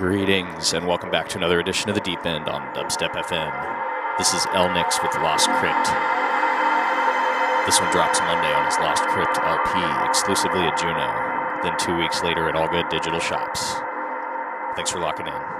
Greetings and welcome back to another edition of the Deep End on Dubstep FM. This is El Nix with Lost Crypt. This one drops Monday on his Lost Crypt LP exclusively at Juno, then two weeks later at all good digital shops. Thanks for locking in.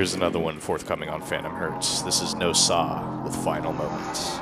Here's another one forthcoming on Phantom Hertz. This is No Saw with Final Moments.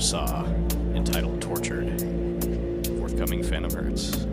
Saw entitled Tortured. Forthcoming Phantom Hertz.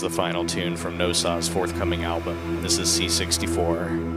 The final tune from No Saw's forthcoming album. This is C64.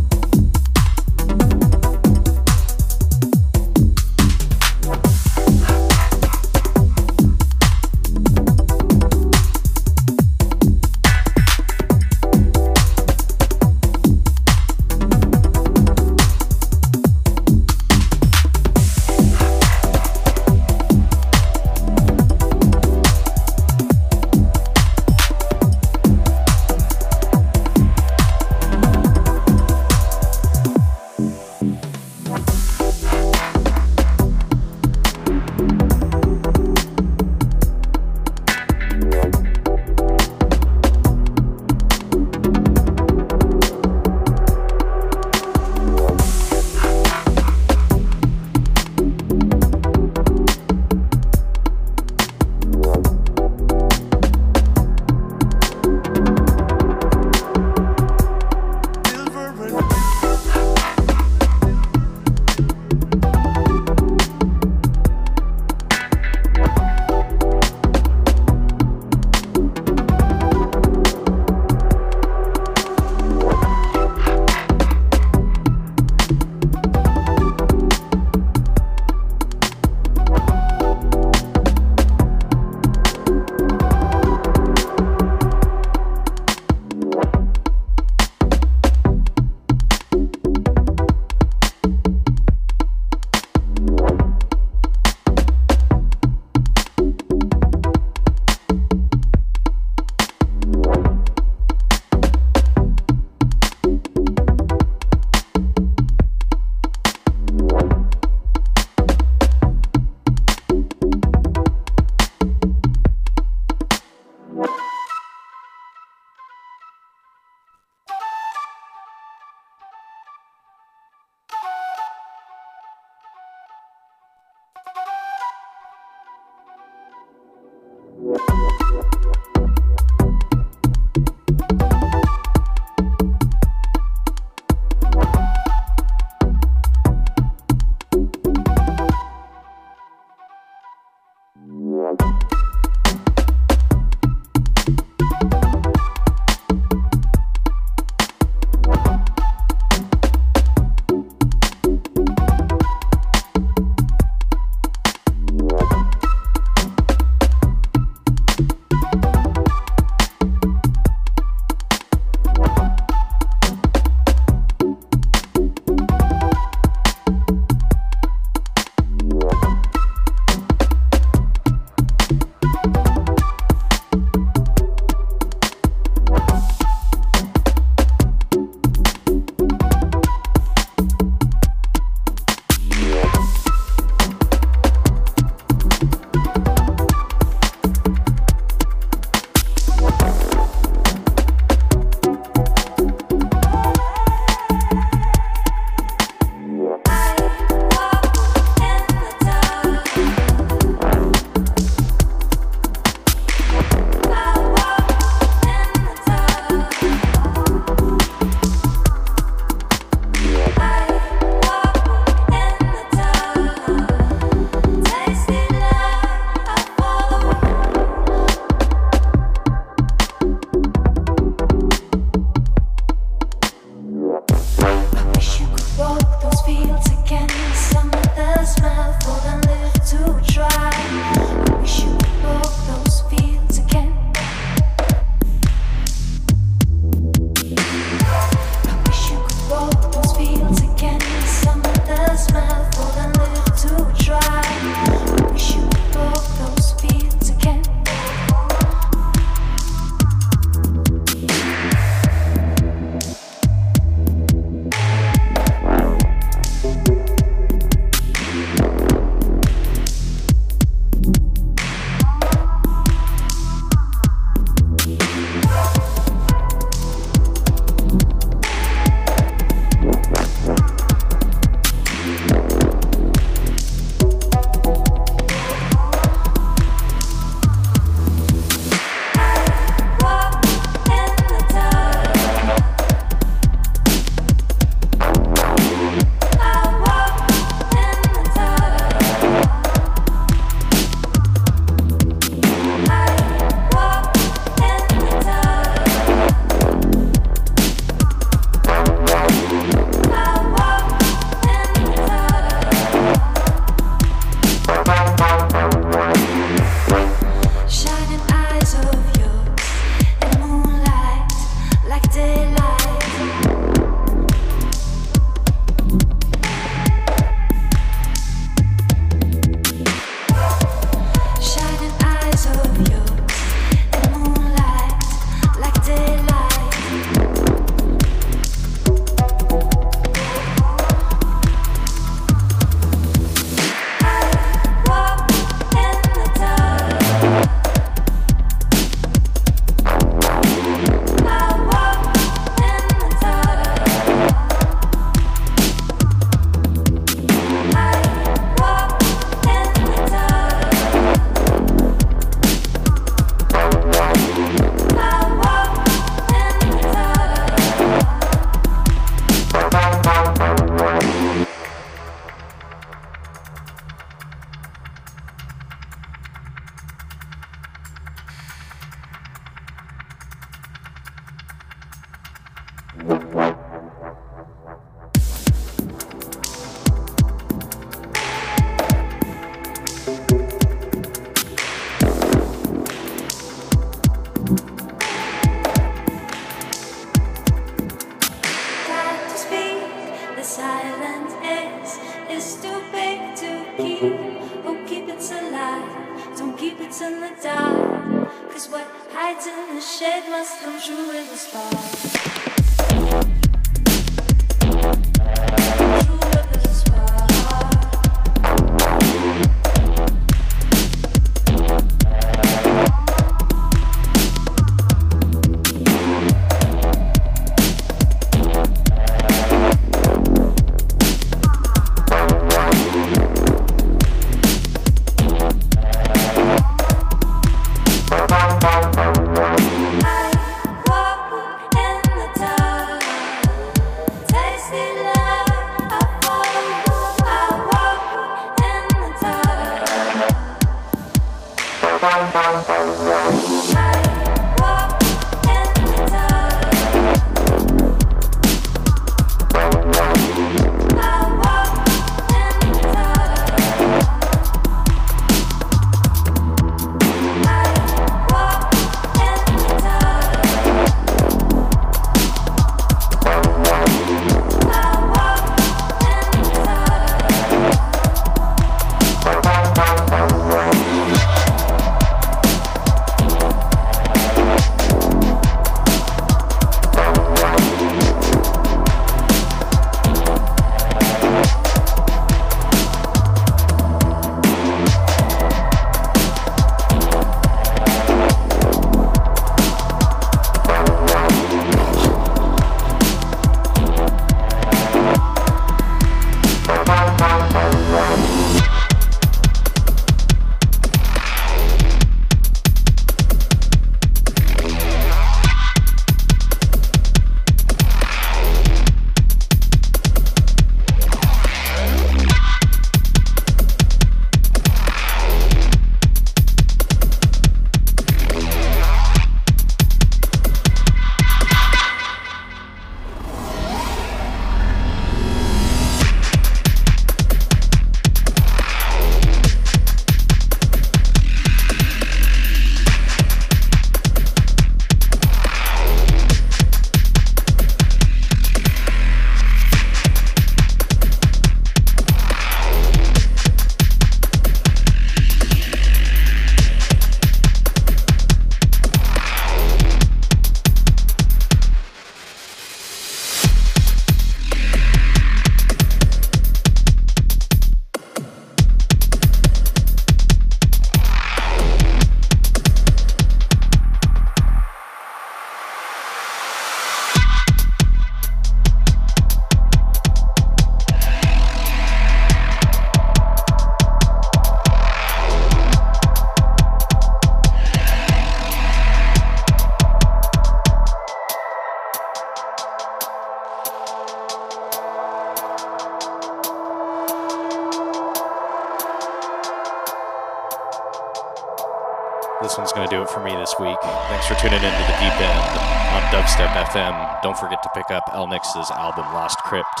This one's going to do it for me this week. Thanks for tuning into the deep end on Dubstep FM. Don't forget to pick up El Nix's album Lost Crypt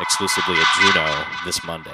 exclusively at Juno this Monday.